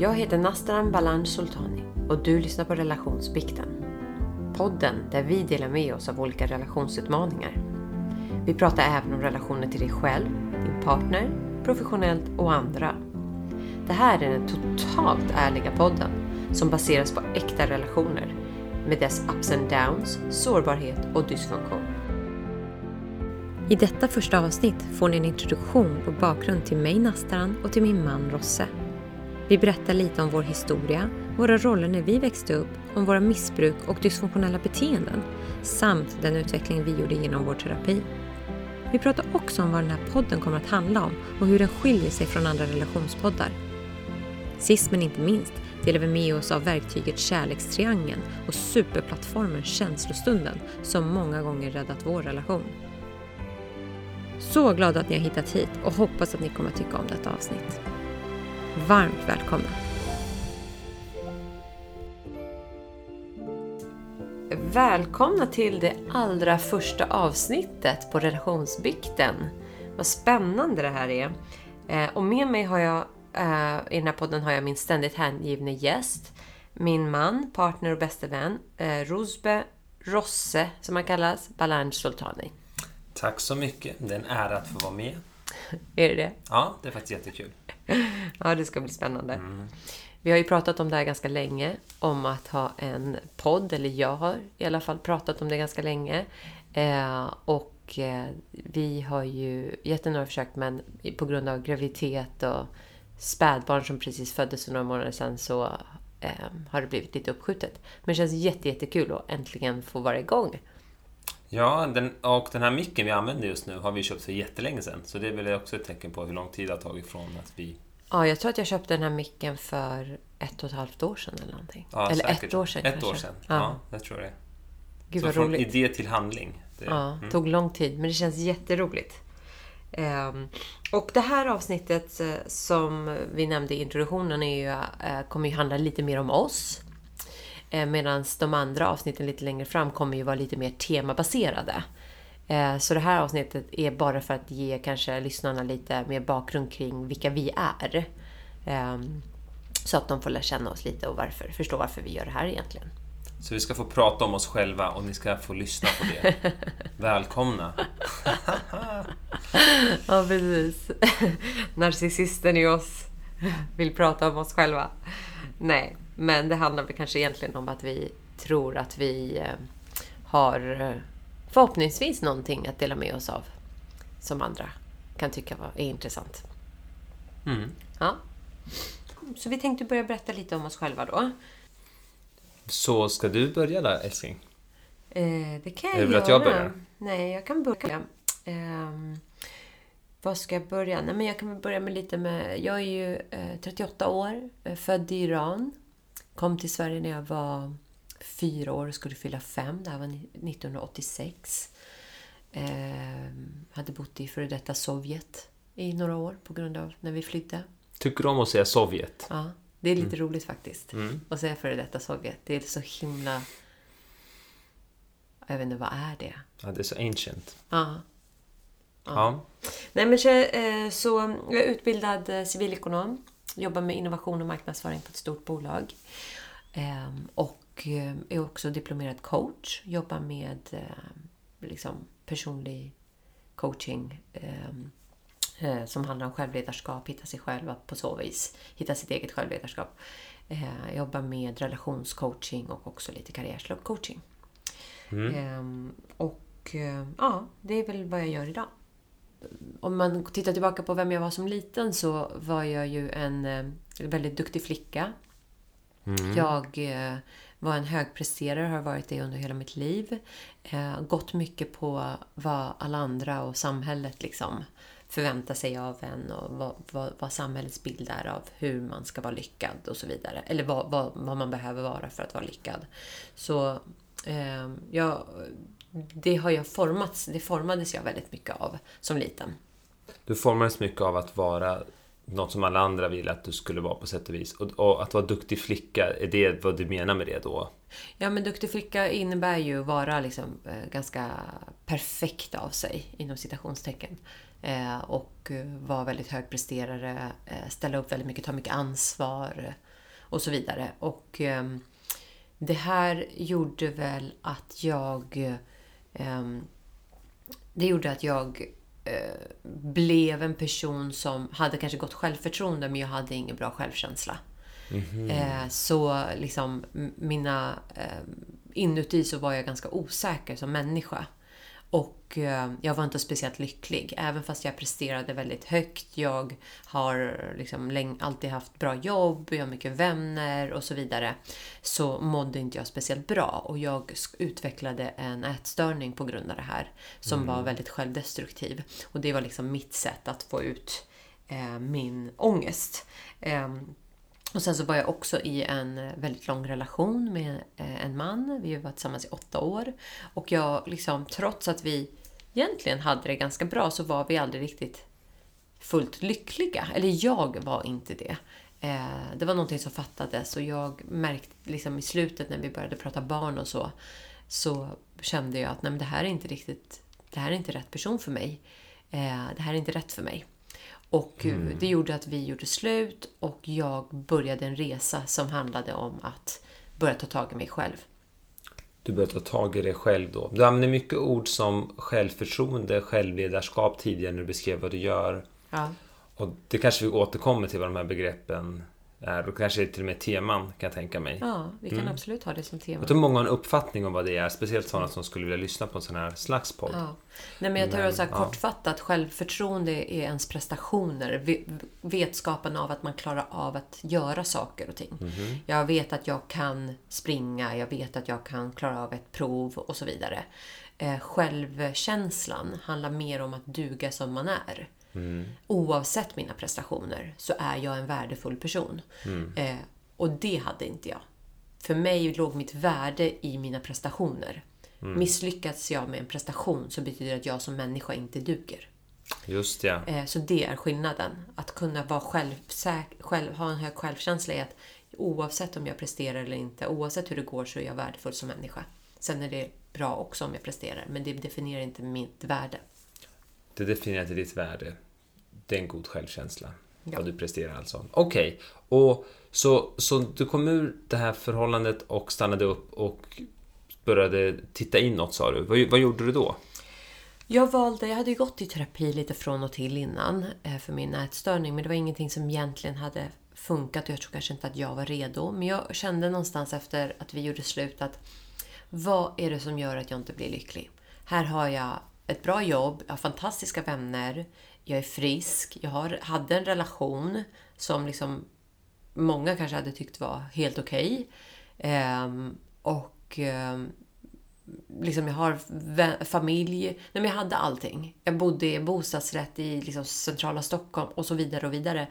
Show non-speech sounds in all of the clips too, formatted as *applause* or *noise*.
Jag heter Nastran Balan Sultani och du lyssnar på Relationsbikten. Podden där vi delar med oss av olika relationsutmaningar. Vi pratar även om relationer till dig själv, din partner, professionellt och andra. Det här är den totalt ärliga podden som baseras på äkta relationer med dess ups and downs, sårbarhet och dysfunktion. I detta första avsnitt får ni en introduktion och bakgrund till mig Nastaran och till min man Rosse. Vi berättar lite om vår historia, våra roller när vi växte upp, om våra missbruk och dysfunktionella beteenden samt den utveckling vi gjorde genom vår terapi. Vi pratar också om vad den här podden kommer att handla om och hur den skiljer sig från andra relationspoddar. Sist men inte minst delar vi med oss av verktyget Kärlekstriangeln och superplattformen Känslostunden som många gånger räddat vår relation. Så glad att ni har hittat hit och hoppas att ni kommer att tycka om detta avsnitt. Varmt välkomna! Välkomna till det allra första avsnittet på relationsbikten. Vad spännande det här är. Eh, och med mig har jag, eh, i den här podden har jag min ständigt hängivne gäst. Min man, partner och bäste vän, eh, Rosbe Rosse, som han kallas, Balanj Sultani. Tack så mycket. Det är en ära att få vara med. *laughs* Är det det? Ja, det är faktiskt jättekul. *laughs* Ja, det ska bli spännande. Vi har ju pratat om det här ganska länge, om att ha en podd, eller jag har i alla fall pratat om det ganska länge. Eh, och eh, vi har ju gett några försök, men på grund av graviditet och spädbarn som precis föddes för några månader sedan så eh, har det blivit lite uppskjutet. Men det känns jätte, jättekul att äntligen få vara igång. Ja, den, och den här micken vi använder just nu har vi köpt för jättelänge sedan. Så det är väl också ett tecken på hur lång tid det har tagit från att vi... Ja, jag tror att jag köpte den här micken för ett och ett halvt år sedan eller någonting. Ja, eller säkert. ett år sedan Ett kanske. år sedan. Ja. Ja, jag tror det. Gud så från roligt. idé till handling. Det, Ja, mm. tog lång tid, men det känns jätteroligt. Ehm, och det här avsnittet eh, som vi nämnde i introduktionen är ju, eh, kommer ju handla lite mer om oss. Eh, Medan de andra avsnitten lite längre fram kommer ju vara lite mer temabaserade. Eh, Så det här avsnittet är bara för att ge kanske lyssnarna lite mer bakgrund kring vilka vi är. Ehm, Så att de får lära känna oss lite och varför, förstå varför vi gör det här egentligen. Så vi ska få prata om oss själva och ni ska få lyssna på det. *laughs* Välkomna! *laughs* Ja, precis. *laughs* Narcissisten i oss vill prata om oss själva. Nej, men det handlar väl kanske egentligen om att vi tror att vi eh, har eh, förhoppningsvis någonting att dela med oss av som andra kan tycka var- är intressant. Mm. Ja. Så vi tänkte börja berätta lite om oss själva då. Så ska du börja där, älskling? Eh, det kan jag Eller vill att jag börjar? Nej, jag kan börja. Ehm, vad ska jag börja? Nej, men jag kan väl börja med lite med... Jag är ju eh, 38 år, eh, född i Iran. Kom till Sverige när jag var fyra år och skulle fylla fem. Det här var ni- 1986. Ehm, hade bott i före detta Sovjet i några år på grund av när vi flydde. Tycker du om att säga Sovjet? Ja, det är lite roligt faktiskt. Mm. Att säga före detta Sovjet. Det är så himla... Jag vet inte, vad är det? Ja, det är så ancient. Ja. Ja. Nej, men så, eh, jag är utbildad eh, civilekonom. Jobbar med innovation och marknadsföring på ett stort bolag. Ehm, Och eh, är också diplomerad coach. Jobbar med eh, liksom personlig coaching ehm, eh, som handlar om självledarskap, hitta sig själv på så vis. Hitta sitt eget självledarskap. Eh, Jag jobbar med relationscoaching och också lite karriärcoaching. Ehm, och ja, det är väl vad jag gör idag. Om man tittar tillbaka på vem jag var som liten så var jag ju en eh, väldigt duktig flicka. Jag eh, var en högpresterare har varit det under hela mitt liv. Eh, gått mycket på vad alla andra och samhället liksom förväntar sig av en och vad, vad, vad samhällets bild är av hur man ska vara lyckad och så vidare. Eller vad, vad, vad man behöver vara för att vara lyckad. Så eh, jag, det har jag formats, det formades jag väldigt mycket av som liten. Du formades mycket av att vara något som alla andra ville att du skulle vara på sätt och vis. Och, och att vara duktig flicka, är det vad du menar med det då? Ja, men duktig flicka innebär ju att vara liksom, eh, ganska perfekt av sig, inom citationstecken. Eh, och eh, vara väldigt högpresterare, eh, ställa upp väldigt mycket, ta mycket ansvar. och så vidare. Och ehm, det här gjorde väl att jag... ehm, det gjorde att jag eh, blev en person som hade kanske gott självförtroende men jag hade ingen bra självkänsla. Eh, så liksom mina... Eh, inuti så var jag ganska osäker som människa. Och eh, jag var inte speciellt lycklig. Även fast jag presterade väldigt högt. Jag har liksom alltid haft bra jobb, jag har mycket vänner och så vidare. Så mådde inte jag speciellt bra. Och jag utvecklade en ätstörning på grund av det här. Som var väldigt självdestruktiv. Och det var liksom mitt sätt att få ut eh, min ångest. Ehm, och sen så var jag också i en eh, väldigt lång relation med eh, en man. Vi var tillsammans i åtta år. Och jag liksom, trots att vi egentligen hade det ganska bra så var vi aldrig riktigt fullt lyckliga. Eller jag var inte det. Eh, det var någonting som fattades och jag märkte liksom i slutet när vi började prata barn och så. Så kände jag att nej, men det här är inte riktigt, det här är inte rätt person för mig. Det här är inte rätt för mig. Och eh, det gjorde att vi gjorde slut och jag började en resa som handlade om att börja ta tag i mig själv. Du börjar ta tag i dig själv då. Du använder mycket ord som självförtroende, självledarskap tidigare när du beskrev vad du gör. Ja. Och det kanske vi återkommer till vad de här begreppen är. Och kanske till och med teman kan jag tänka mig. Ja, vi kan absolut ha det som tema. Jag tror många har en uppfattning om vad det är. Speciellt sådana som skulle vilja lyssna på en sån här slags podd. Ja. Nej, men jag tror Men, att så här, ja. kortfattat, självförtroende är ens prestationer. Ve- Vetskapen av att man klarar av att göra saker och ting. Mhm. Jag vet att jag kan springa, jag vet att jag kan klara av ett prov och så vidare. Eh, självkänslan handlar mer om att duga som man är. Oavsett mina prestationer så är jag en värdefull person. Eh, och det hade inte jag. För mig låg mitt värde i mina prestationer. Misslyckas jag med en prestation så betyder det att jag som människa inte duger. Just ja. Eh, Så det är skillnaden. Att kunna vara självsäker, själv, ha en hög självkänsla är att oavsett om jag presterar eller inte, oavsett hur det går så är jag värdefull som människa. Sen är det bra också om jag presterar, men det definierar inte mitt värde. Det definierar inte ditt värde. Det är en god självkänsla. Ja. Vad du presterar alltså. Okej. Och så, så du kom ur det här förhållandet och stannade upp och började titta inåt sa du. Vad, vad gjorde du då? Jag valde, jag hade ju gått i terapi lite från och till innan eh, för min ätstörning, men det var ingenting som egentligen hade funkat och jag tror kanske inte att jag var redo. Men jag kände någonstans efter att vi gjorde slut att vad är det som gör att jag inte blir lycklig? Här har jag ett bra jobb, jag har fantastiska vänner, jag är frisk, jag har, hade en relation som liksom många kanske hade tyckt var helt okej. Ehm, och ehm, liksom jag har familj. Nej, men jag hade allting. Jag bodde i bostadsrätt i liksom centrala Stockholm och så vidare och vidare.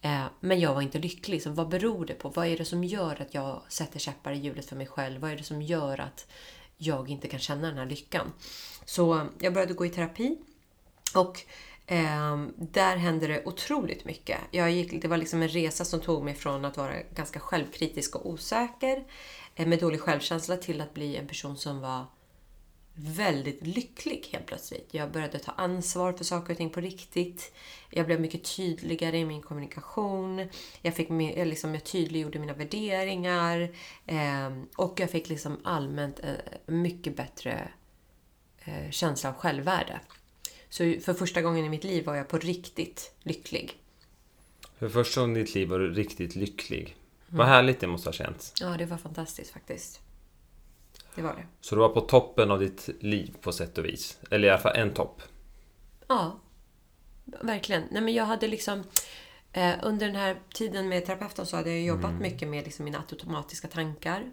Eh, men jag var inte lycklig. Så vad beror det på? Vad är det som gör att jag sätter käppar i hjulet för mig själv? Vad är det som gör att jag inte kan känna den här lyckan? Så eh, jag började gå i terapi. Och eh, där hände det otroligt mycket. Jag gick, det var liksom en resa som tog mig från att vara ganska självkritisk och osäker eh, med dålig självkänsla till att bli en person som var väldigt lycklig helt plötsligt. Jag började ta ansvar för saker och ting på riktigt. Jag blev mycket tydligare i min kommunikation. Jag, fick, jag liksom, jag tydliggjorde mina värderingar. Eh, och jag fick liksom allmänt eh, mycket bättre eh, känsla av självvärde. Så för första gången i mitt liv var jag på riktigt lycklig. För första gången i ditt liv var du riktigt lycklig. Mm. Vad härligt det måste ha känts. Ja, det var fantastiskt faktiskt. Det var det. Så du var på toppen av ditt liv på sätt och vis. Eller i alla fall en topp. Ja, verkligen. Nej, men jag hade liksom... Eh, under den här tiden med terapeuten så hade jag jobbat mycket med liksom mina automatiska tankar.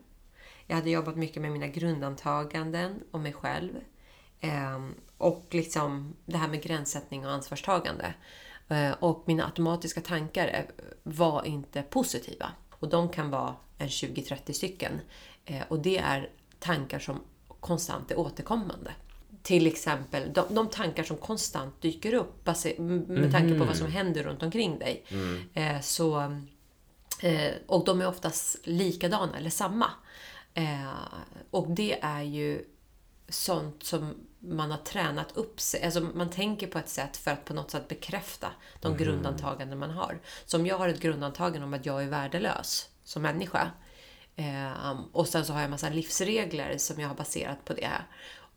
Jag hade jobbat mycket med mina grundantaganden om mig själv. Eh, och liksom det här med gränssättning och ansvarstagande. Eh, och mina automatiska tankar eh, var inte positiva. Och de kan vara en 20-30 stycken. Eh, och det är tankar som konstant är återkommande. Till exempel de, de tankar som konstant dyker upp base- m- med tanke på vad som händer runt omkring dig. Eh, så, eh, och de är oftast likadana eller samma. Eh, och det är ju sånt som man har tränat upp sig. Alltså man tänker på ett sätt för att på något sätt bekräfta de grundantaganden man har. Så om jag har ett grundantagande om att jag är värdelös som människa. Eh, och sen så har jag massa livsregler som jag har baserat på det.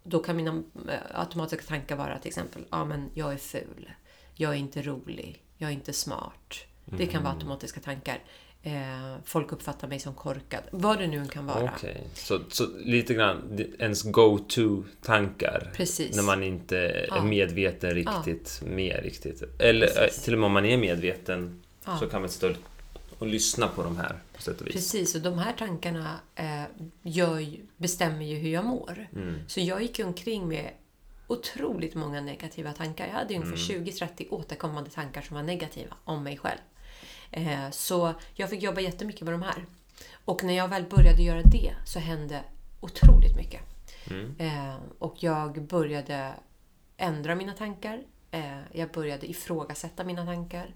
Då kan mina eh, automatiska tankar vara till exempel, ja men jag är ful, jag är inte rolig, jag är inte smart. Det kan vara automatiska tankar. Eh, folk uppfattar mig som korkad. Vad det nu kan vara. Okej, så, så lite grann ens go-to-tankar. När man inte är Ja. medveten riktigt, mer riktigt. Eller Precis. till och med om man är medveten Ja. så kan man sitta och, lyssna på de här på sätt och vis. Precis, och de här tankarna eh, gör, bestämmer ju hur jag mår. Mm. Så jag gick omkring med otroligt många negativa tankar. Jag hade Mm. ungefär 20-30 återkommande tankar som var negativa om mig själv. Eh, så jag fick jobba jättemycket med de här. Och när jag väl började göra det så hände otroligt mycket. Mm. Eh, och jag började ändra mina tankar. Eh, jag började ifrågasätta mina tankar.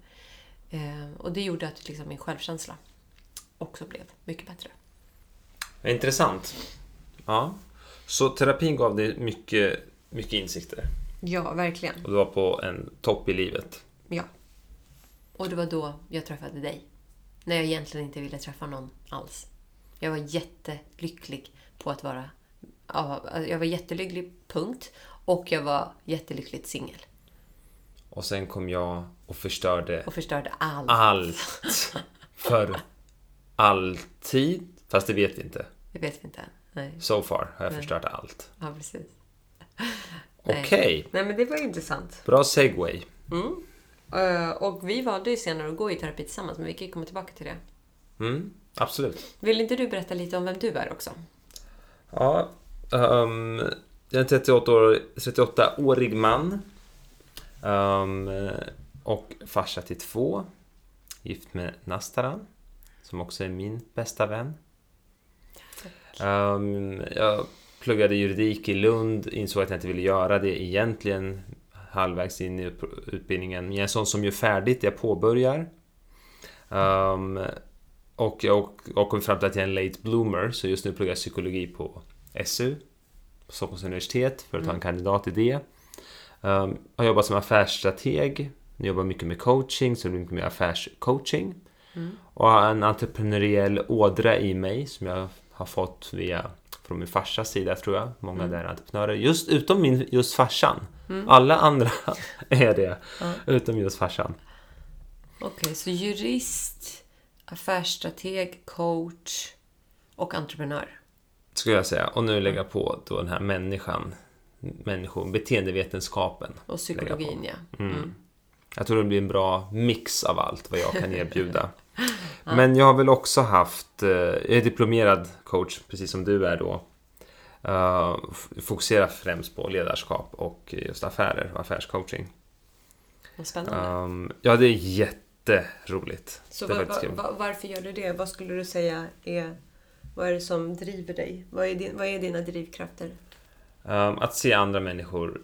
Eh, och det gjorde att liksom, min självkänsla också blev mycket bättre. Intressant. Ja. Så terapin gav dig mycket, mycket insikter. Ja, verkligen. Och du var på en topp i livet. Ja. Och det var då jag träffade dig. När jag egentligen inte ville träffa någon alls. Jag var jättelycklig på att vara... ja, Jag var jättelycklig, punkt. Och jag var jättelyckligt singel. Och sen kom jag och förstörde Och förstörde allt. allt. För alltid. Fast det vet vi inte. Det vet vi inte. Nej, So far har jag Nej. förstört allt. ja precis. Okej, Nej, men det var intressant. bra segway. Eh, Och vi valde ju senare att gå i terapi tillsammans, men vi kan ju komma tillbaka till det. Mm, absolut. Vill inte du berätta lite om vem du är också? Ja, ehm, jag är en 38 år- 38-årig man. Ehm, och farsa till två. Gift med Nastaran, som också är min bästa vän. Ehm, jag pluggade juridik i Lund, insåg att jag inte ville göra det egentligen halvvägs in i utbildningen. Men jag är en sån som gör färdigt, jag påbörjar. Ehm, och jag har kommit fram till att jag är en late bloomer, så just nu pluggar jag psykologi på SU, på Stockholms universitet, för att ta en kandidat i det. Um, har jobbat som affärsstrateg, jobbar mycket med coaching, så det blir mycket mer affärscoaching. Och har en entreprenöriell ådra i mig som jag har fått via från min farsas sida tror jag. Många där är entreprenörer. Just utom min, just farsan. Alla andra *laughs* är det. Utom just farsan. Okej, så jurist, affärsstrateg, coach och entreprenör. Skulle jag säga. Och nu lägger jag på då den här människan. Människor, beteendevetenskapen. Och psykologin, ja. Mm. Jag tror det blir en bra mix av allt vad jag kan *laughs* erbjuda. Men jag har väl också haft, eh, jag är diplomerad coach precis som du är då. Uh, fokuserar främst på ledarskap och just affärer och affärscoaching. Vad spännande. Um, ja, det är jätteroligt. så det är va, faktiskt va, kul. va, varför gör du det? Vad skulle du säga är... Vad är det som driver dig? Vad är, din, vad är dina drivkrafter? Um, att se andra människor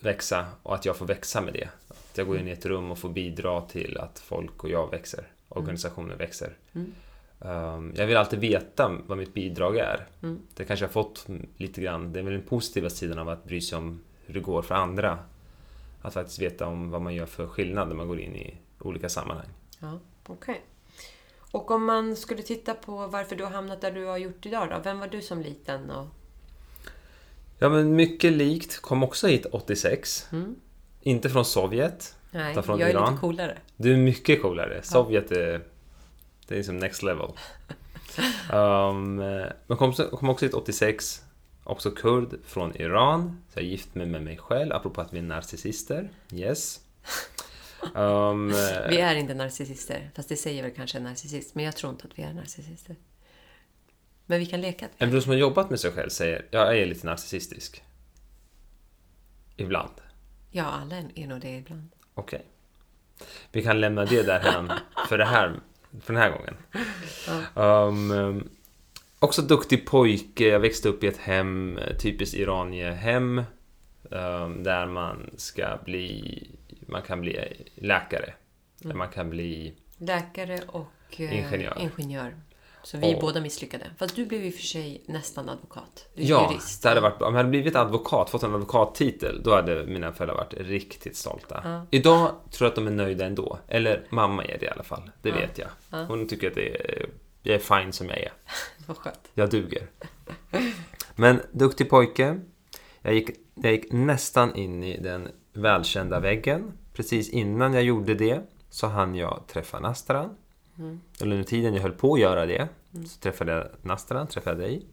växa och att jag får växa med det. Att jag går in i ett rum och får bidra till att folk och jag växer. Organisationer växer. Um, jag vill alltid veta vad mitt bidrag är. Det kanske jag fått lite grann. Det är väl den positiva sidan av att bry sig om hur det går för andra. Att faktiskt veta om vad man gör för skillnad när man går in i olika sammanhang. Ja, okej. Och om man skulle titta på varför du har hamnat där du har gjort idag då? Vem var du som liten? Och... Ja, men mycket likt. Kom också hit 86. Inte från Sovjet. Nej, utan från jag är Iran. lite coolare. Du är mycket coolare. Sovjet är... Det är som next level. *laughs* Um, men kom, kom också hit 86. Också kurd från Iran. Så jag är gift med, med mig själv, apropå att vi är narcissister. Yes. *laughs* Um, Vi är inte narcissister, fast det säger väl kanske en narcissist. Men jag tror inte att vi är narcissister. Men vi kan leka vi en person som har jobbat med sig själv säger jag är lite narcissistisk. Ibland. Ja, alla är nog det ibland. Okej. Vi kan lämna det där för, det här, för den här gången. Um, um, också duktig pojke. Jag växte upp i ett hem, typiskt Iranierhem. Um, där man ska bli... Man kan bli läkare. Man kan bli... Läkare och eh, Ingenjör. ingenjör. Så vi är Och- båda misslyckade. Fast du blev och för sig nästan advokat. Du är Ja, jurist. det hade varit, om jag hade blivit advokat, fått en advokattitel, då hade mina föräldrar varit riktigt stolta. Ja. Idag tror jag att de är nöjda ändå. Eller mamma är det i alla fall, det Ja. vet jag. Ja. Hon tycker att det är jag är fine som jag är. *laughs* Vad skönt. Jag duger. Men duktig pojke. Jag gick, jag gick nästan in i den välkända väggen. Precis innan jag gjorde det så hann jag träffa Nastran. Mm. Eller under tiden jag höll på att göra det så träffade jag Nastran, träffade dig.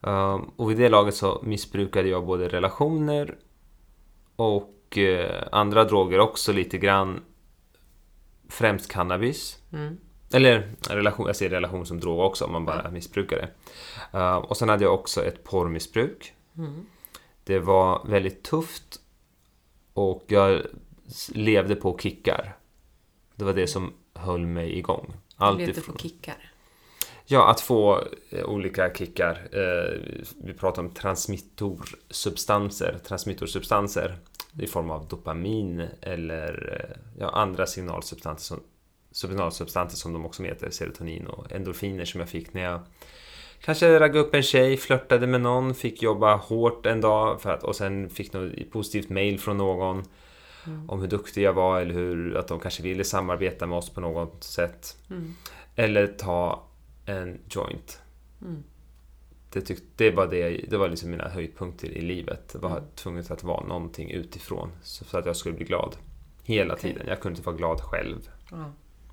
Um, och vid det laget så missbrukade jag både relationer och eh, andra droger också lite grann. Främst cannabis. Mm. Eller relation, jag ser relation som drog också om man bara missbrukar det. Uh, och sen hade jag också ett porrmissbruk. Mm. Det var väldigt tufft och jag levde på kickar. Det var det som höll mig igång. Du Allt levde ifrån, på kickar. ja, att få eh, olika kickar. Eh, vi pratar om transmittorsubstanser, transmittorsubstanser i form av dopamin eller eh, ja, andra signalsubstanser som, signalsubstanser som de också heter, serotonin och endorfiner som jag fick när jag kanske raggade upp en tjej, flörtade med någon, fick jobba hårt en dag för att, och sen fick något positivt mail från någon om hur duktig jag var eller hur, att de kanske ville samarbeta med oss på något sätt. Mm. Eller ta en joint. Mm. Det, tyck, det var, det, det var liksom mina höjdpunkter i livet. Det var Mm. tvunget att vara någonting utifrån så så att jag skulle bli glad. Hela Okej. tiden. Jag kunde inte vara glad själv.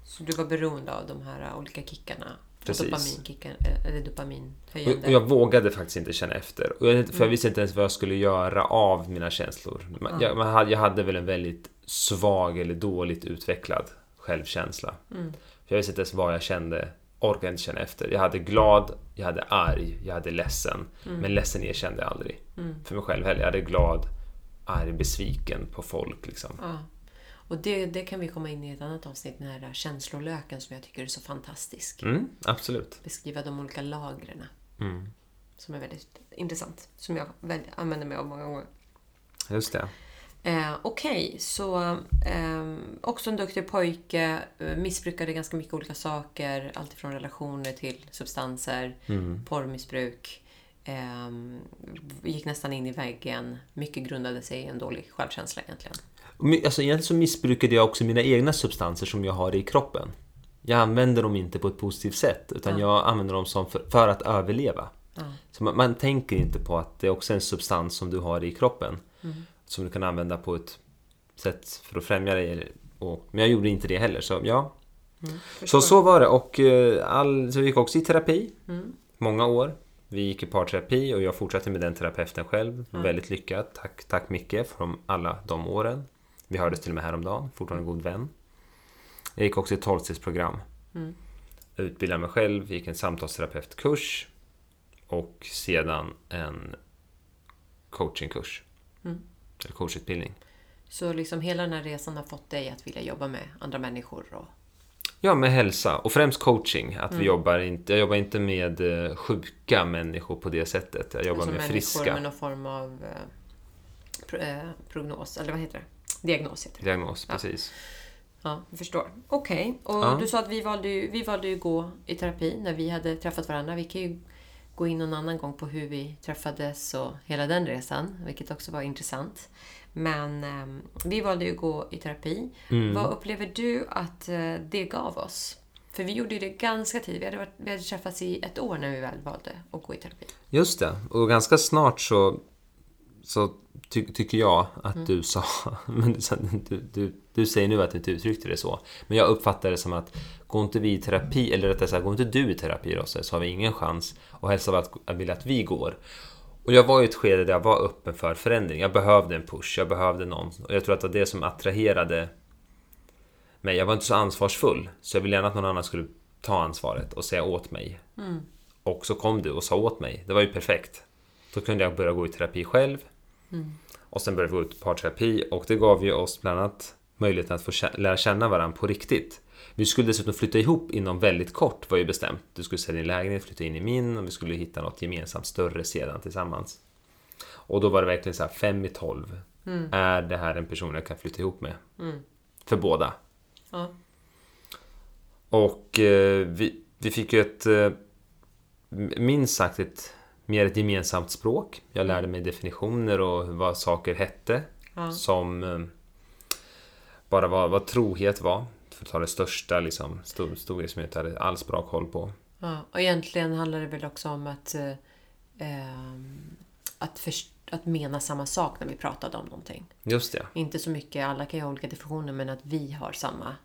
Så du var beroende av de här olika kickarna? Precis. Dopaminkicken, eh, eller Och, dopaminhöjande? och jag vågade faktiskt inte känna efter. Och jag, för jag Mm. visste inte ens vad jag skulle göra av mina känslor. Man- Ja. Jag, man hade, jag hade väl en väldigt svag eller dåligt utvecklad självkänsla. Mm. För jag visste inte ens vad jag kände, orkade inte känna efter. Jag hade glad, jag hade arg, jag hade ledsen. Men ledsen erkände jag aldrig. Mm. För mig själv heller. Jag hade glad, arg, besviken på folk liksom. Och det, det kan vi komma in i ett annat avsnitt, den här känslolöken som jag tycker är så fantastisk. Mm, absolut. Beskriva de olika lagren Mm. som är väldigt intressant. Som jag väl, använder mig av många gånger. Just det. Eh, Okej, så eh, också en duktig pojke. Eh, missbrukade ganska mycket olika saker. Alltifrån relationer till substanser. Mm. Porrmissbruk. Eh, gick nästan in i väggen. Mycket grundade sig i en dålig självkänsla egentligen. Alltså egentligen så missbrukade jag också mina egna substanser som jag har i kroppen. Jag använder dem inte på ett positivt sätt utan Ja. jag använder dem som för, för att överleva. Ja. Så man, man tänker inte på att det är också en substans som du har i kroppen Mm. som du kan använda på ett sätt för att främja dig. Och, men jag gjorde inte det heller så ja. Förstår. Så så var det och eh, all, så vi gick också i terapi Mm. många år. Vi gick i parterapi och jag fortsatte med den terapeuten själv. Väldigt lyckat. Tack, tack Micke för alla de åren. Vi hördes till och med häromdagen, fortfarande god vän. Jag gick också ett tolvstegsprogram. Mm. Jag utbildade mig själv, gick en samtalsterapeutkurs och sedan en coachingkurs. Mm. Eller coachutbildning. Så liksom hela den här resan har fått dig att vilja jobba med andra människor och Ja, med hälsa och främst coaching. Att Mm. vi jobbar inte, jag jobbar inte med eh, sjuka människor på det sättet. Jag jobbar alltså med människor friska. med någon form av eh, eh, prognos, eller vad heter det? Diagnos heter det. Diagnos, precis. Ja, jag förstår. Okej, och Ja. du sa att vi valde, ju, vi valde ju gå i terapi när vi hade träffat varandra. Vi kan ju gå in någon annan gång på hur vi träffades och hela den resan, vilket också var intressant. Men ehm, vi valde ju gå i terapi. Mm. Vad upplever du att eh, det gav oss? För vi gjorde ju det ganska tidigt. Vi hade, varit, vi hade träffats i ett år när vi väl valde att gå i terapi. Just det, och ganska snart så, så ty, tycker jag att Mm. du sa, *laughs* men du, du, du, säger nu att du inte uttryckte det så, men jag uppfattar det som att går inte vi i terapi, eller rättare sagt går inte du i terapi Rosse, så har vi ingen chans och helst av allt vill att vi går. Och jag var i ett skede där jag var öppen för förändring. Jag behövde en push, jag behövde någon. Och jag tror att det var det som attraherade mig. Jag var inte så ansvarsfull, så jag ville gärna att någon annan skulle ta ansvaret och säga åt mig. Och så kom du och sa åt mig. Det var ju perfekt. Då kunde jag börja gå i terapi själv. Och sen började vi gå ut parterapi och det gav ju oss bland annat möjligheten att få lära känna varandra på riktigt. Vi skulle dessutom flytta ihop inom väldigt kort var ju bestämt. Du skulle sälja din lägenhet, flytta in i min och vi skulle hitta något gemensamt större sedan tillsammans. Och då var det verkligen så här, fem i tolv. Är det här en person jag kan flytta ihop med? För båda. Ja. Och eh, vi, vi fick ju ett, eh, minst sagt ett, mer ett gemensamt språk. Jag lärde mig definitioner och vad saker hette. Ja. Som eh, bara vad, vad trohet var. För ta det största, liksom, stor, stor grej som jag inte hade alls bra koll på. Ja, och egentligen handlar det väl också om att, eh, ehm, att, först, att mena samma sak när vi pratade om någonting. Just det. Inte så mycket, alla kan ju ha olika definitioner, men att vi har samma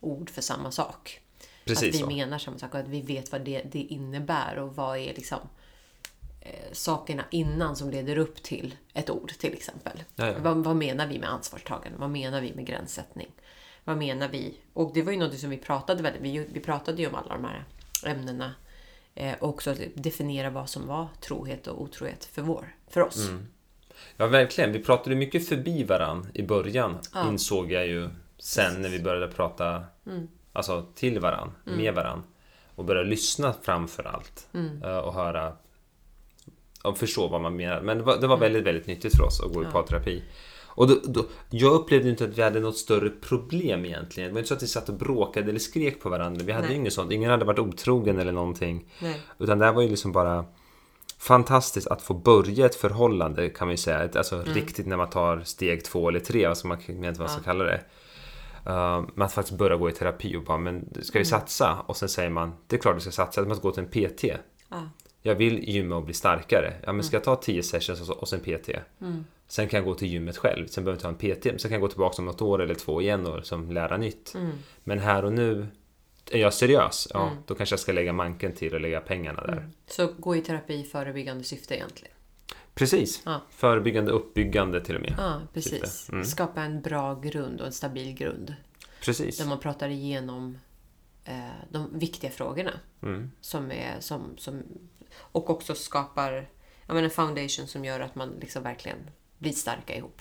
ord för samma sak. Precis att vi så. menar samma sak och att vi vet vad det, det innebär och vad är liksom eh, sakerna innan som leder upp till ett ord till exempel. Ja, ja. Vad, vad menar vi med ansvarstagande? Vad menar vi med gränssättning? Vad menar vi? Och det var ju något som vi pratade väldigt, vi, vi pratade ju om alla de här ämnena. Eh, och också att definiera vad som var trohet och otrohet för, vår, för oss. Mm. Ja, verkligen. Vi pratade mycket förbi varann i början, insåg jag ju sen när vi började prata alltså, till varann, med varann. Och började lyssna framför allt. eh, Och höra och förstå vad man menar. Men det var, det var väldigt, väldigt nyttigt för oss att gå i parterapi. Och då, då, jag upplevde inte att vi hade något större problem egentligen. Det var inte så att vi satt och bråkade eller skrek på varandra. Vi hade Nej. ju inget sånt. Ingen hade varit otrogen eller någonting. Nej. Utan det här var ju liksom bara fantastiskt att få börja ett förhållande kan man ju säga. Alltså riktigt när man tar steg två eller tre, vad man, jag vet inte vad man ska kalla det. Uh, men att faktiskt börja gå i terapi och bara, men ska vi satsa? Och sen säger man, det är klart du ska satsa, man ska gå till en PT. Ja. Jag vill gymma och bli starkare. Ja, men ska jag ta 10 sessions och och sen PT? Sen kan jag gå till gymmet själv. Sen behöver jag inte ha en PT. Sen kan jag gå tillbaka om något år eller två igen och liksom lära nytt. Men här och nu är jag seriös. Ja, då kanske jag ska lägga manken till och lägga pengarna där. Så gå i terapi i förebyggande syfte egentligen. Precis. Ja. Förebyggande, uppbyggande till och med. Ja, precis. Mm. Skapa en bra grund och en stabil grund. Precis. Där man pratar igenom eh, de viktiga frågorna. Mm. Som är, som, som, och också skapar en foundation som gör att man liksom verkligen blir starka ihop.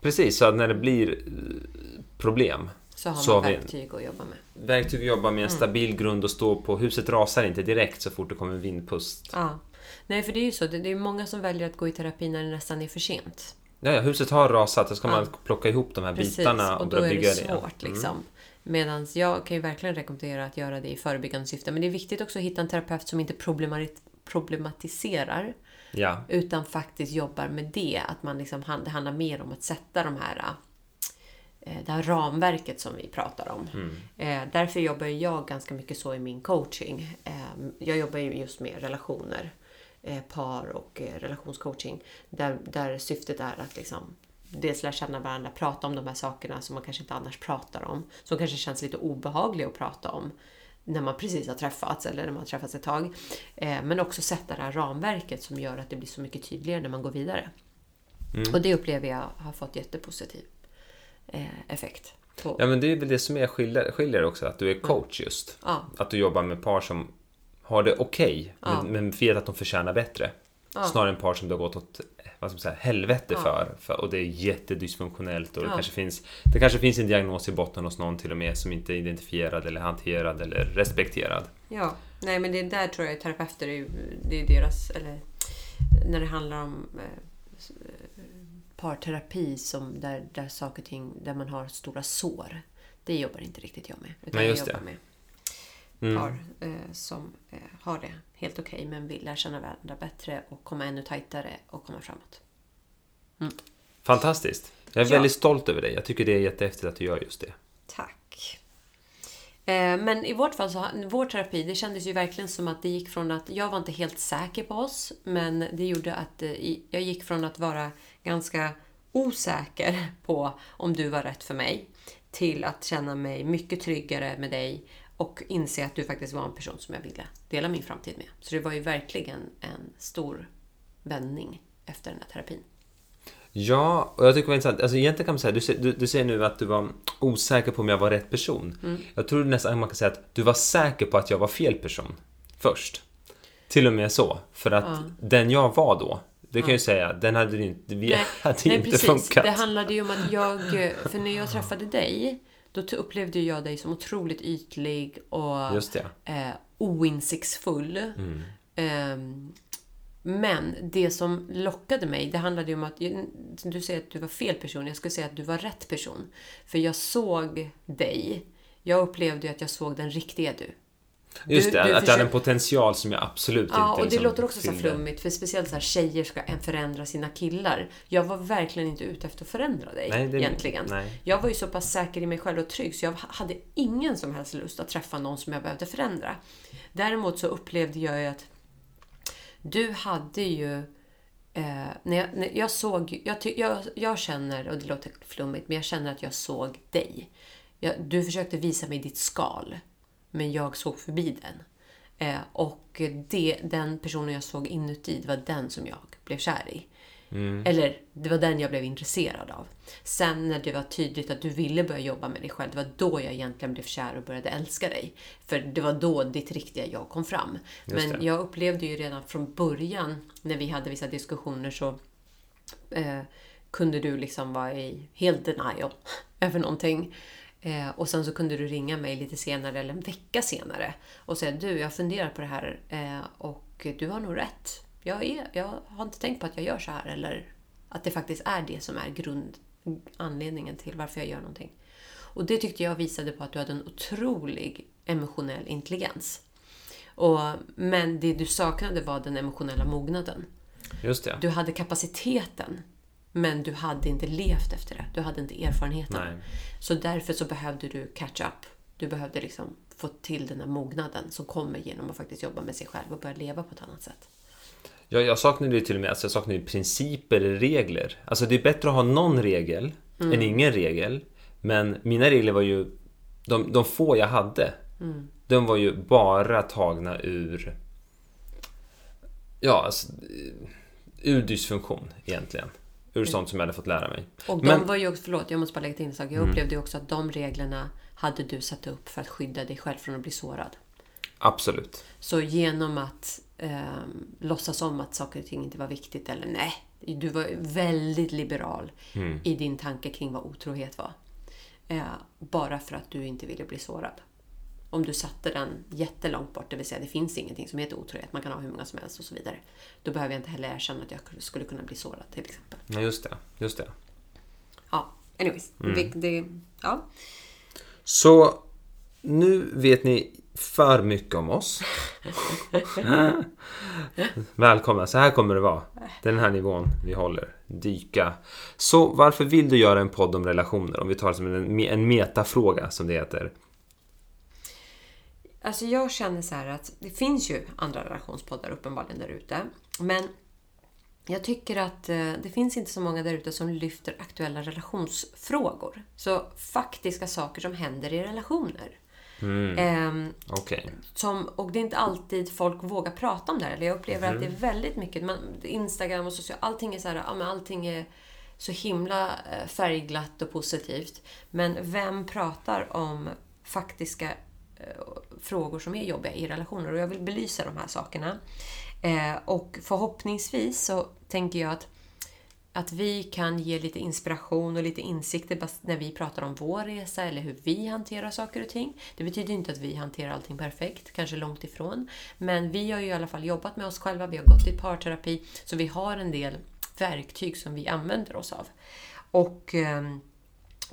Precis, så att när det blir eh, problem, Så har Så man vi- verktyg att jobba med. verktyg att jobba med en Mm. stabil grund att stå på. Huset rasar inte direkt så fort det kommer en vindpust. Ja. Nej, för det är ju så. Det det är många som väljer att gå i terapi när det nästan är för sent. Ja, ja, huset har rasat, då ska Ja. man plocka ihop de här bitarna och, och då börja är bygga det det igen. svårt. Liksom. Medan jag kan ju verkligen rekommendera att göra det i förebyggande syfte. Men det är viktigt också att hitta en terapeut som inte problemati- problematiserar Ja, utan faktiskt jobbar med det. Att man liksom, det handlar mer om att sätta de här, eh, det här ramverket som vi pratar om. Eh, därför jobbar jag ganska mycket så i min coaching. Eh, jag jobbar ju just med relationer, eh, par och relationscoaching. Där, där syftet är att liksom dels lära känna varandra, prata om de här sakerna som man kanske inte annars pratar om. Som kanske känns lite obehagliga att prata om när man precis har träffats eller när man har träffats ett tag. Eh, men också sätta det här ramverket som gör att det blir så mycket tydligare när man går vidare. Och det upplever jag har fått jättepositiv eh, effekt. På, ja men det är väl det som är skiljer, skiljer också, att du är coach just. Ja. Att du jobbar med par som har det okej, Ja. men, men vet att de förtjänar bättre. Snarare än par som det har gått åt vad ska man säga, helvete för, för. Och det är jättedysfunktionellt och det, Ja. kanske finns, det kanske finns en diagnos i botten hos någon till och med som inte är identifierad eller hanterad eller respekterad. Ja, nej men det där tror jag terapeuter är, det är deras, eller när det handlar om eh, parterapi som där, där saker och ting, där man har stora sår. Det jobbar inte riktigt jag med. Utan Nej, jag just jobbar det. med Mm. par eh, som eh, har det helt okej men vill lära känna varandra bättre och komma ännu tajtare och komma framåt. Fantastiskt! Jag är Ja. väldigt stolt över dig. Jag tycker det är jättehäftigt att du gör just det. Tack. Eh, Men i vårt fall, så, vår terapi, det kändes ju verkligen som att det gick från att jag var inte helt säker på oss, men det gjorde att eh, jag gick från att vara ganska osäker *laughs* på om du var rätt för mig, till att känna mig mycket tryggare med dig och inse att du faktiskt var en person som jag ville dela min framtid med. Så det var ju verkligen en stor vändning efter den här terapin. Ja, och jag tycker det var intressant. Alltså egentligen kan man säga, du, du, du säger nu att du var osäker på om jag var rätt person. Mm. Jag tror nästan man kan säga att du var säker på att jag var fel person först. Till och med så. För att Ja. den jag var då, det kan jag ju säga, den hade inte, vi *laughs* hade ju inte funkat. Det handlade ju om att jag, för när jag träffade dig, då upplevde jag dig som otroligt ytlig och eh, oinsiktsfull. Mm. Ehm, men det som lockade mig, det handlade ju om att, du säger att du var fel person, jag skulle säga att du var rätt person. För jag såg dig, jag upplevde att jag såg den riktiga du. Just det, du att jag hade försöker- en potential som jag absolut Ja, inte och det liksom låter också så fyllde. flummigt, för speciellt så här, tjejer ska förändra sina killar. Jag var verkligen inte ute efter att förändra dig, Nej, det- egentligen. nej. Jag var ju så pass säker i mig själv och trygg, så jag hade ingen som helst lust att träffa någon som jag behövde förändra. Däremot så upplevde jag ju att du hade ju... Eh, när jag, när jag såg... Jag, jag, jag känner, och det låter flummigt, men jag känner att jag såg dig. Jag, du försökte visa mig ditt skal, men jag såg förbi den. Eh, och det, den personen jag såg inuti, det var den som jag blev kär i. Eller det var den jag blev intresserad av. Sen när det var tydligt att du ville börja jobba med dig själv, det var då jag egentligen blev kär och började älska dig. För det var då ditt riktiga jag kom fram. Men jag upplevde ju redan från början, när vi hade vissa diskussioner, så eh, kunde du liksom vara i helt denial *laughs* över någonting. Eh, och sen så kunde du ringa mig lite senare, eller en vecka senare, och säga du, jag funderar på det här eh, och du har nog rätt. Jag, är, jag har inte tänkt på att jag gör så här, eller att det faktiskt är det som är grund, anledningen till varför jag gör någonting. Och det tyckte jag visade på att du hade en otrolig emotionell intelligens. Och, men det du saknade var den emotionella mognaden. Just det. Du hade kapaciteten, men du hade inte levt efter det. Du hade inte erfarenheten. Nej. Så därför så behövde du catch up. Du behövde liksom få till den här mognaden som kommer genom att faktiskt jobba med sig själv och börja leva på ett annat sätt. Jag, jag saknade ju till och med alltså jag saknade principer eller regler. Alltså det är bättre att ha någon regel Mm. än ingen regel. Men mina regler var ju, de, de få jag hade, Mm. de var ju bara tagna ur, ja, alltså, ur dysfunktion egentligen. Ur sånt som jag hade fått lära mig. Och de Men- Mm. var ju också, förlåt jag måste bara lägga till en sak. Jag upplevde ju också att de reglerna hade du satt upp för att skydda dig själv från att bli sårad. Absolut. Så genom att eh, låtsas om att saker och ting inte var viktigt eller nej, du var väldigt liberal Mm. i din tanke kring vad otrohet var. Eh, bara för att du inte ville bli sårad. Om du satte den jättelångt bort, det vill säga det finns ingenting som heter otrohet, man kan ha hur många som helst och så vidare. Då behöver jag inte heller erkänna att jag skulle kunna bli sårad till exempel. Ja, just det. Just det. Ja, anyways. Mm. Det, det, ja. Så nu vet ni för mycket om oss. *laughs* Välkomna, så här kommer det vara. Den här nivån vi håller. Dyka. Så varför vill du göra en podd om relationer? Om vi tar det som en, en metafråga som det heter. Alltså jag känner så här att det finns ju andra relationspoddar uppenbarligen där ute. Men jag tycker att eh, det finns inte så många där ute som lyfter aktuella relationsfrågor. Så faktiska saker som händer i relationer. Ehm, Okej. som, och det är inte alltid folk vågar prata om det här. Eller jag upplever att det är väldigt mycket, man, Instagram och social, allting är så här, ja, men allting är så himla eh, färgglatt och positivt. Men vem pratar om faktiska Eh, frågor som är jobbiga i relationer? Och jag vill belysa de här sakerna. Eh, och förhoppningsvis så tänker jag att att vi kan ge lite inspiration och lite insikter när vi pratar om vår resa eller hur vi hanterar saker och ting. Det betyder inte att vi hanterar allting perfekt, kanske långt ifrån. Men vi har ju i alla fall jobbat med oss själva, vi har gått i parterapi, så vi har en del verktyg som vi använder oss av. Och, Eh,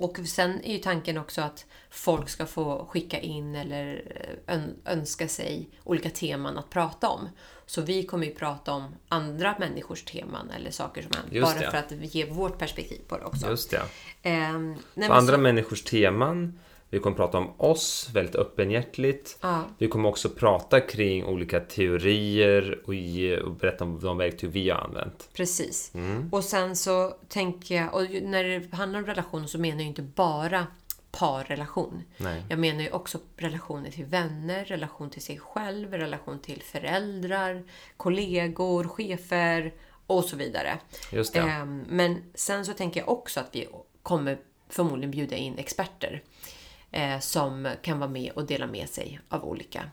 och sen är ju tanken också att folk ska få skicka in eller eh, ön- önska sig olika teman att prata om. Så vi kommer ju prata om andra människors teman eller saker som händer. Bara det. för att ge vårt perspektiv på det också. Just det. Så men andra så- människors teman. Vi kommer prata om oss väldigt öppenhjärtligt. Ja. Vi kommer också prata kring olika teorier och, ge, och berätta om de verktyg vi har använt. Precis. Mm. Och sen så tänker jag, och när det handlar om relationer så menar jag inte bara parrelation. Nej. Jag menar ju också relationer till vänner, relation till sig själv, relation till föräldrar, kollegor, chefer och så vidare. Just det. Ehm, Men sen så tänker jag också att vi kommer förmodligen bjuda in experter eh, som kan vara med och dela med sig av olika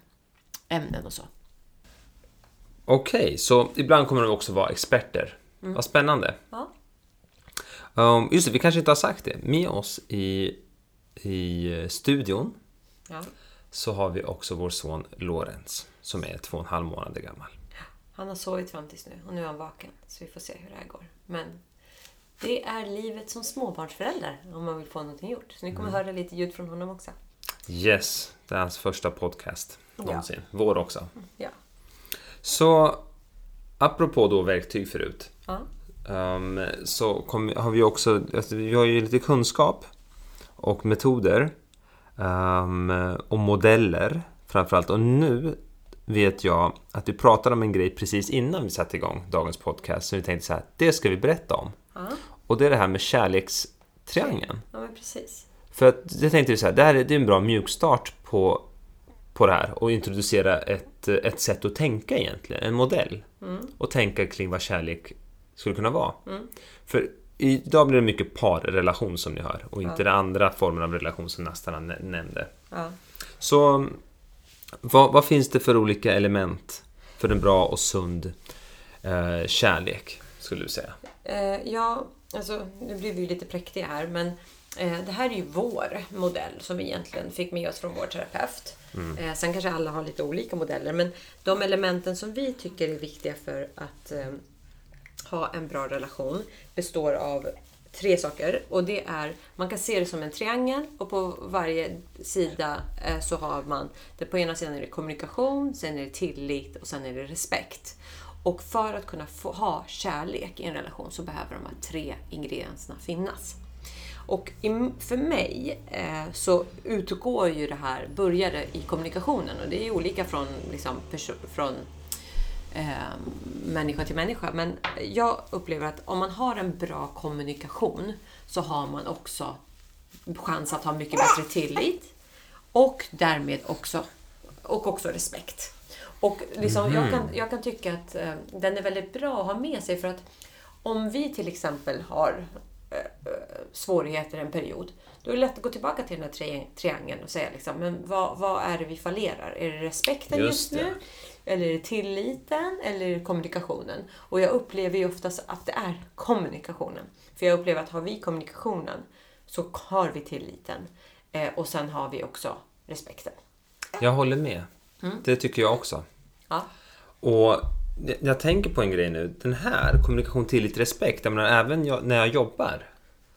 ämnen och så. Okej, så ibland kommer de också vara experter. Vad spännande. Ja. Um, just det, vi kanske inte har sagt det. Med oss i, i studion Ja. så har vi också vår son Lorenz som är två och en halv månader gammal. Han har sovit fram tills nu och nu är han vaken. Så vi får se hur det här går. Men det är livet som småbarnsförälder om man vill få någonting gjort. Så ni kommer höra lite ljud från honom också. Yes, det är hans första podcast. någonsin. Vår också. Ja. Så apropå då verktyg förut. Ja. Um, så kom, har vi också, alltså, vi har ju lite kunskap och metoder um, och modeller framförallt. Och nu vet jag att vi pratade om en grej precis innan vi satte igång dagens podcast. Så vi tänkte så här, det ska vi berätta om. Ja. Och det är det här med kärlekstriangeln. ja, men precis. För att jag tänkte så här, det här är, det är en bra mjukstart på, på det här och introducera ett, ett sätt att tänka egentligen, en modell. Och tänka kring vad kärlek skulle kunna vara. För idag blir det mycket parrelation som ni hör och inte den andra formen av relation som Nastan nä- nämnde. Ja. Så vad, vad finns det för olika element för en bra och sund eh, kärlek, skulle du säga? Eh, ja, alltså nu blir vi lite präktiga här, men eh, det här är ju vår modell som vi egentligen fick med oss från vår terapeut. Eh, sen kanske alla har lite olika modeller, men de elementen som vi tycker är viktiga för att eh, ha en bra relation består av tre saker. Och det är, man kan se det som en triangel och på varje sida så har man, det på ena sidan är det kommunikation, sen är det tillit och sen är det respekt. Och för att kunna få ha kärlek i en relation så behöver de här tre ingredienserna finnas. Och för mig eh, så utgår ju det här, började i kommunikationen och det är ju olika från, liksom, från eh, människa till människa. Men jag upplever att om man har en bra kommunikation så har man också chans att ha mycket bättre tillit och därmed också, och också respekt. Och liksom, jag, kan, jag kan tycka att eh, den är väldigt bra att ha med sig för att om vi till exempel har eh, eh, svårigheter en period, då är det lätt att gå tillbaka till den här tri- triangeln och säga liksom, men vad, vad är det vi fallerar? Är det respekten Just just, nu? Eller är det tilliten? Eller är det kommunikationen? Och jag upplever ju oftast att det är kommunikationen. För jag upplever att har vi kommunikationen så har vi tilliten. Eh, och sen har vi också respekten. Jag håller med. Mm. Det tycker jag också. Ja. Och jag- tänker på en grej nu. Den här, kommunikation, tillit, respekt. Jag menar, även jag, när jag jobbar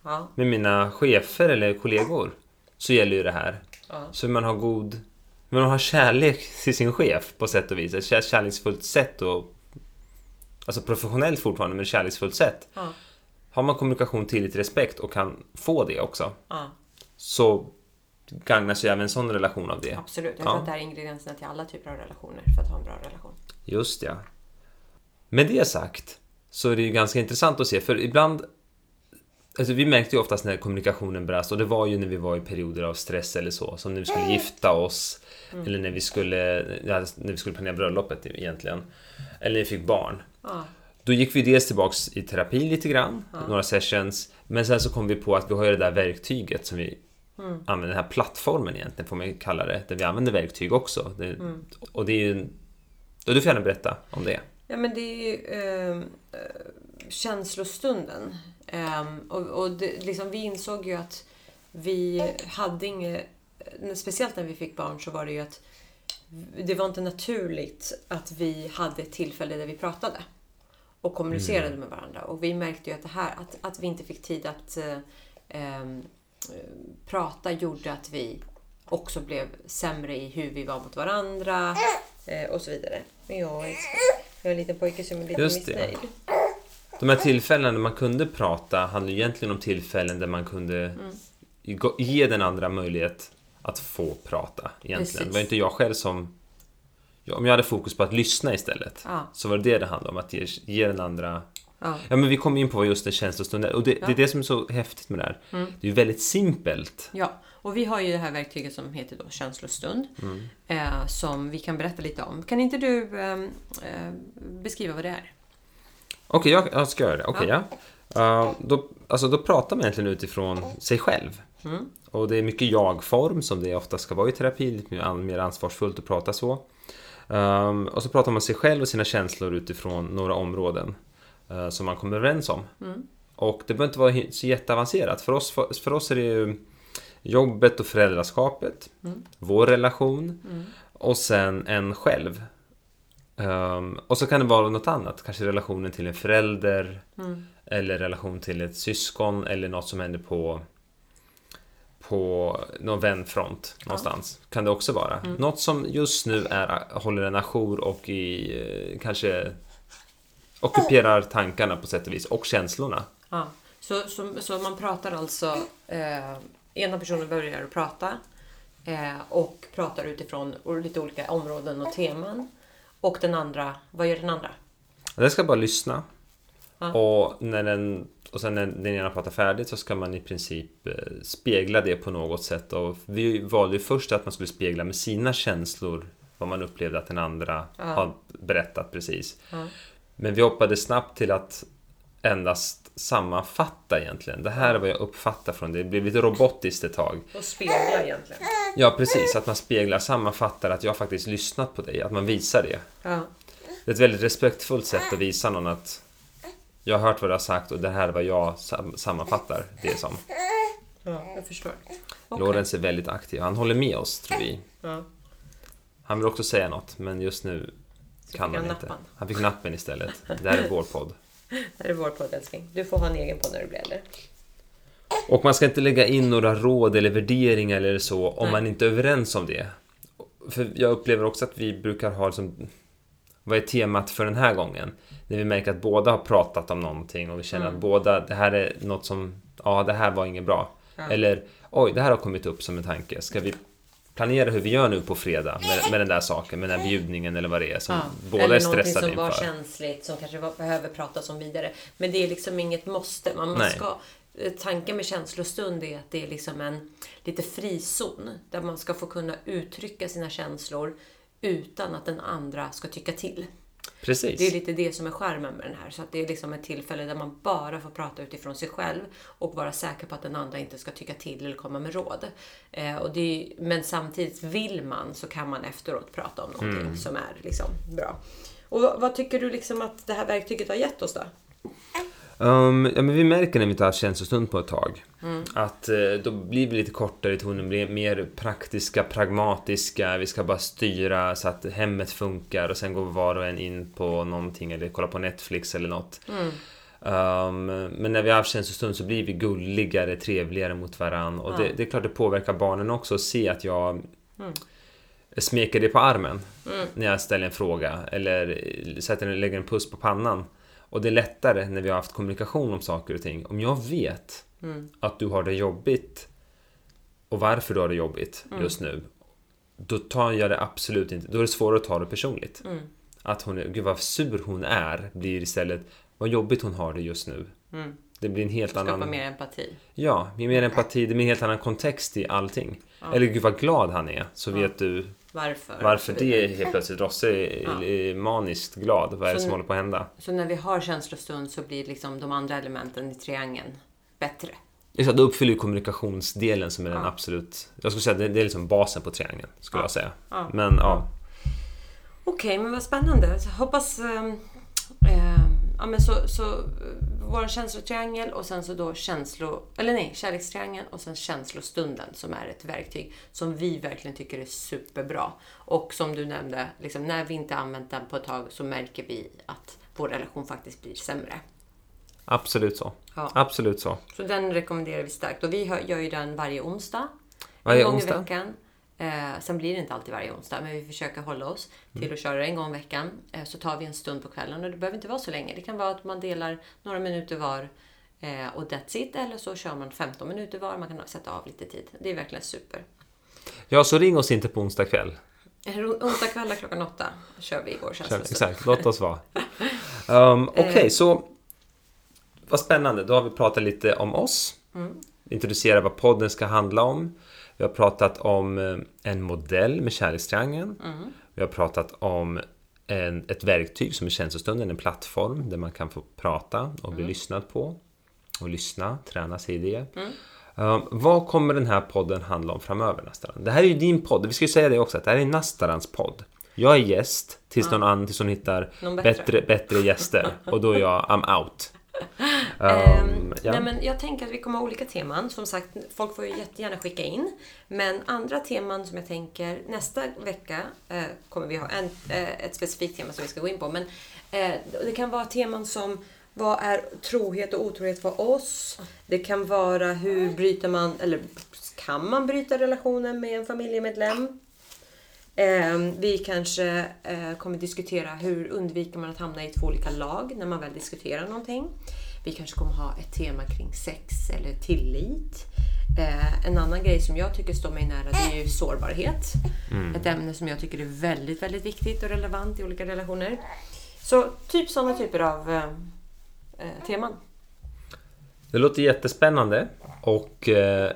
Ja. med mina chefer eller kollegor så gäller ju det här. Ja. Så man har god... Man har kärlek till sin chef på sätt och vis. Ett kär- kärleksfullt sätt och... Alltså professionellt fortfarande, men kärleksfullt sätt. Ja. Har man kommunikation, tillit, respekt och kan få det också så gagnas ju även en sån relation av det. Absolut. Jag Ja. tror att det här är ingredienserna till alla typer av relationer för att ha en bra relation. Just ja. Med det sagt så är det ju ganska intressant att se, för ibland Alltså vi märkte ju oftast när kommunikationen brast och det var ju när vi var i perioder av stress eller så, som när vi skulle gifta oss eller när vi skulle, ja, när vi skulle planera bröllopet egentligen. Eller när vi fick barn. Ja. Då gick vi dels tillbaks i terapi lite grann, några sessions, men sen så kom vi på att vi har ju det där verktyget som vi använder, den här plattformen egentligen får man ju kalla det, där vi använder verktyg också. Det, Och det är ju... Då du får gärna berätta om det. Ja, men det är ju ehm, eh, känslostunden. Ehm, och och det, liksom, vi insåg ju att vi hade inget... eh, Speciellt när vi fick barn så var det ju att det var inte naturligt att vi hade ett tillfälle där vi pratade och kommunicerade med varandra. Och vi märkte ju att det här, att, att vi inte fick tid att eh, ehm, eh, prata gjorde att vi också blev sämre i hur vi var mot varandra eh, och så vidare. Men jag, har en liten pojke som är lite Just det. missnöjd. De här tillfällena när man kunde prata handlar egentligen om tillfällen där man kunde gå- ge den andra möjlighet att få prata egentligen. Precis. Det var inte jag själv som... Om jag hade fokus på att lyssna istället Ja. så var det det det handlade om, att ge, ge den andra... Ja. Ja men vi kom in på just en känslostund och det, det är det som är så häftigt med det här. Det är ju väldigt simpelt. Ja, och vi har ju det här verktyget som heter då känslostund. Eh, som vi kan berätta lite om. Kan inte du ehm, eh, beskriva vad det är? Okej, jag, jag ska göra det. Okej, ja. Uh, då, alltså, då pratar man egentligen utifrån sig själv. Och det är mycket jag-form som det ofta ska vara i terapi, lite mer, an- mer ansvarsfullt att prata så. Um, och så pratar man sig själv och sina känslor utifrån några områden som man kommer överens om. Och det behöver inte vara så jätteavancerat. För oss, för, för oss är det ju jobbet och föräldraskapet, vår relation och sen en själv. Ehm, och så kan det vara något annat, kanske relationen till en förälder eller relation till ett syskon eller något som händer på, på någon vänfront någonstans. Kan det också vara. Något som just nu är, håller en ajour och i, eh, kanske ockuperar tankarna på sätt och vis och känslorna. Ja. Så, så, så man pratar alltså, eh, ena personen börjar att prata eh, och pratar utifrån lite olika områden och teman. Och den andra, vad gör den andra? Den ska bara lyssna. Ja. Och, när den, och sen när den ena pratar färdigt så ska man i princip eh, spegla det på något sätt. Och vi valde ju först att man skulle spegla med sina känslor vad man upplevde att den andra Ja. har berättat precis. Ja. Men vi hoppade snabbt till att endast sammanfatta egentligen. Det här är vad jag uppfattar från det. Det blev lite robotiskt ett tag. Och spegla egentligen. Ja, precis. Att man speglar, sammanfattar att jag faktiskt lyssnat på dig. Att man visar det. Ja. Det är ett väldigt respektfullt sätt att visa någon att jag har hört vad du har sagt och det här är vad jag sam- sammanfattar det som. ja, jag förstår. Okej. Lorenz är väldigt aktiv. Han håller med oss, tror vi. Ja. Han vill också säga något, men just nu Så kan han inte. Han fick nappen istället. Det här är vår podd. *laughs* Det här är vår podd älskling. Du får ha en egen podd när du blir äldre. Och man ska inte lägga in några råd eller värderingar eller så om Nej. man inte är överens om det. För jag upplever också att vi brukar ha liksom, vad är temat för den här gången? När vi märker att båda har pratat om någonting och vi känner Mm. att båda, det här är något som, ja det här var inget bra. Ja. Eller, oj det här har kommit upp som en tanke. Ska vi planera hur vi gör nu på fredag med, med den där saken, med den här bjudningen eller vad det är som båda Eller är stressade som var inför. känsligt som kanske var, behöver pratas om vidare. Men det är liksom inget måste. Man, man ska, eh, tanken med känslostund är att det är liksom en lite frizon där man ska få kunna uttrycka sina känslor utan att den andra ska tycka till. Precis. Det är lite det som är skärmen med den här. Så att det är liksom ett tillfälle där man bara får prata utifrån sig själv och vara säker på att den andra inte ska tycka till eller komma med råd. Eh, och det är, men samtidigt, vill man så kan man efteråt prata om någonting Mm. som är liksom bra. Och vad, vad tycker du liksom att det här verktyget har gett oss då? Um, ja, men vi märker när vi inte har haft känslostund på ett tag Mm. att eh, då blir vi lite kortare i tonen, blir mer praktiska, pragmatiska. Vi ska bara styra så att hemmet funkar och sen går var och en in på någonting eller kollar på Netflix eller något. Mm. Um, men när vi har haft känslostund så blir vi gulligare, trevligare mot varann och Ja. det, det är klart det påverkar barnen också att se att jag Mm. smeker det på armen Mm. när jag ställer en fråga eller sätter en, lägger en puss på pannan. Och det är lättare när vi har haft kommunikation om saker och ting. Om jag vet Mm. att du har det jobbigt och varför du har det jobbigt Mm. just nu, då tar jag det absolut inte. Då är det svårare att ta det personligt. Mm. Att hon är, gud vad sur hon är, blir istället vad jobbigt hon har det just nu. Mm. Det blir en helt Skapa annan... mer empati. Ja, mer empati, det blir en helt annan kontext i allting. Eller gud vad glad han är, så vet du Varför? varför det är helt plötsligt. Rosse är, Ja. maniskt glad. Vad är det som håller på att hända? Så när vi har känslostund så blir liksom de andra elementen i triangeln bättre. Det, då uppfyller ju kommunikationsdelen som är den Ja. absolut... Jag skulle säga det, det är liksom basen på triangeln, skulle Ja. jag säga. Ja. Men ja, Okej, men vad spännande. Hoppas... ehm, ehm, ja, men så, så vår känslotriangel och sen så då känslo... Eller nej, kärlekstriangeln och sen känslostunden som är ett verktyg som vi verkligen tycker är superbra. Och som du nämnde, liksom, när vi inte använt den på ett tag så märker vi att vår relation faktiskt blir sämre. absolut så. Ja. Absolut så. Så den rekommenderar vi starkt. Och vi gör ju den varje onsdag. Varje en gång onsdag? i veckan. Eh, sen blir det inte alltid varje onsdag, men vi försöker hålla oss till att köra det en gång i veckan. Eh, så tar vi en stund på kvällen och det behöver inte vara så länge. Det kan vara att man delar några minuter var eh, och that's it. Eller så kör man 15 minuter var. Man kan sätta av lite tid. Det är verkligen super. Ja, så ring oss inte på onsdag kväll. Eh, Onsdag kväll klockan åtta kör vi vår Kör, känslostund. exakt, låt oss vara. Um, *laughs* Okej, Eh. så vad spännande. Då har vi pratat lite om oss. Mm. Introducera vad podden ska handla om. Vi har pratat om eh, en modell med kärlekstriangeln. Mm. Vi har pratat om en, ett verktyg som är känslostunden, en plattform där man kan få prata och bli lyssnad på. Och lyssna, träna sig i det. Mm. Um, vad kommer den här podden handla om framöver Nastaran? Det här är ju din podd. Vi ska ju säga det också, att det här är Nastarans podd. Jag är gäst tills någon annan, tills hon hittar Någon bättre. bättre, bättre gäster. Och då är jag, I'm out. *laughs* Um, Ehm, ja. nej, men jag tänker att vi kommer ha olika teman. Som sagt, folk får ju jättegärna skicka in. Men andra teman som jag tänker, nästa vecka eh, kommer vi ha en, eh, ett specifikt tema som vi ska gå in på. Men eh, det kan vara teman som Vad är trohet och otrohet för oss? Det kan vara hur bryter man, eller kan man bryta relationen med en familjemedlem? Eh, vi kanske eh, kommer diskutera hur undviker man att hamna i två olika lag när man väl diskuterar någonting. Vi kanske kommer ha ett tema kring sex eller tillit. Eh, en annan grej som jag tycker står mig nära det är ju sårbarhet. Ett ämne som jag tycker är väldigt, väldigt viktigt och relevant i olika relationer. Så typ sådana typer av eh, eh, teman. Det låter jättespännande och eh,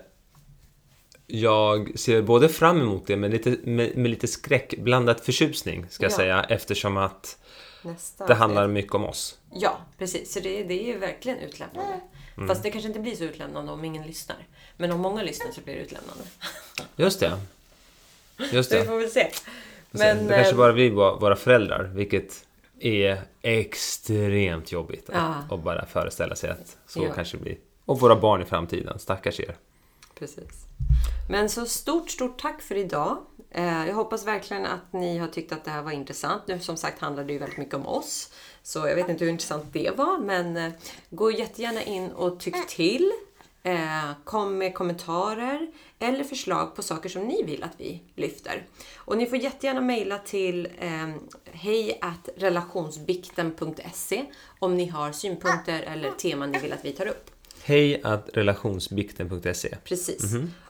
jag ser både fram emot det med lite, med, med lite skräckblandad förtjusning ska jag Ja. säga eftersom att Nästa det handlar mycket om oss. Ja, precis. Så det, det är ju verkligen utlämnande. Fast det kanske inte blir så utlämnande om ingen lyssnar. Men om många lyssnar så blir det utlämnande. Just det. Just Så *laughs* vi det. får väl se. Men, det kanske eh, bara blir våra föräldrar, vilket är extremt jobbigt att, Ja. att bara föreställa sig att så Ja. kanske det blir. Och våra barn i framtiden, stackars er. Precis. Men så stort, stort tack för idag. Eh, Jag hoppas verkligen att ni har tyckt att det här var intressant. Nu som sagt handlar det ju väldigt mycket om oss. Så jag vet inte hur intressant det var, men eh, gå jättegärna in och tyck till. Eh, Kom med kommentarer eller förslag på saker som ni vill att vi lyfter. Och ni får jättegärna mejla till eh, hej relationsbikten.se om ni har synpunkter eller teman ni vill att vi tar upp. Hej att relationsbikten.se Precis.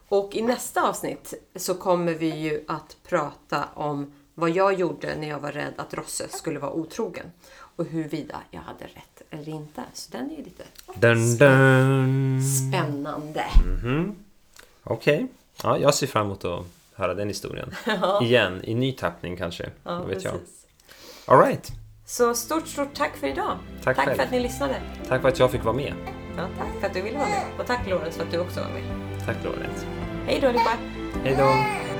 Och i nästa avsnitt så kommer vi ju att prata om vad jag gjorde när jag var rädd att Rosse skulle vara otrogen. Och huruvida jag hade rätt eller inte. Så den är ju lite Dun, dun. spännande. Okej. Ja, jag ser fram emot att höra den historien. *laughs* Igen, i ny tappning kanske. Ja, vet jag. precis. All right. Så stort, stort tack för idag. Tack tack för att ni lyssnade. Tack för att jag fick vara med. Ja, tack för att du ville vara med. Och tack Lorentz för att du också var med. Tack Lorentz. Hej då allihopa! Hej då.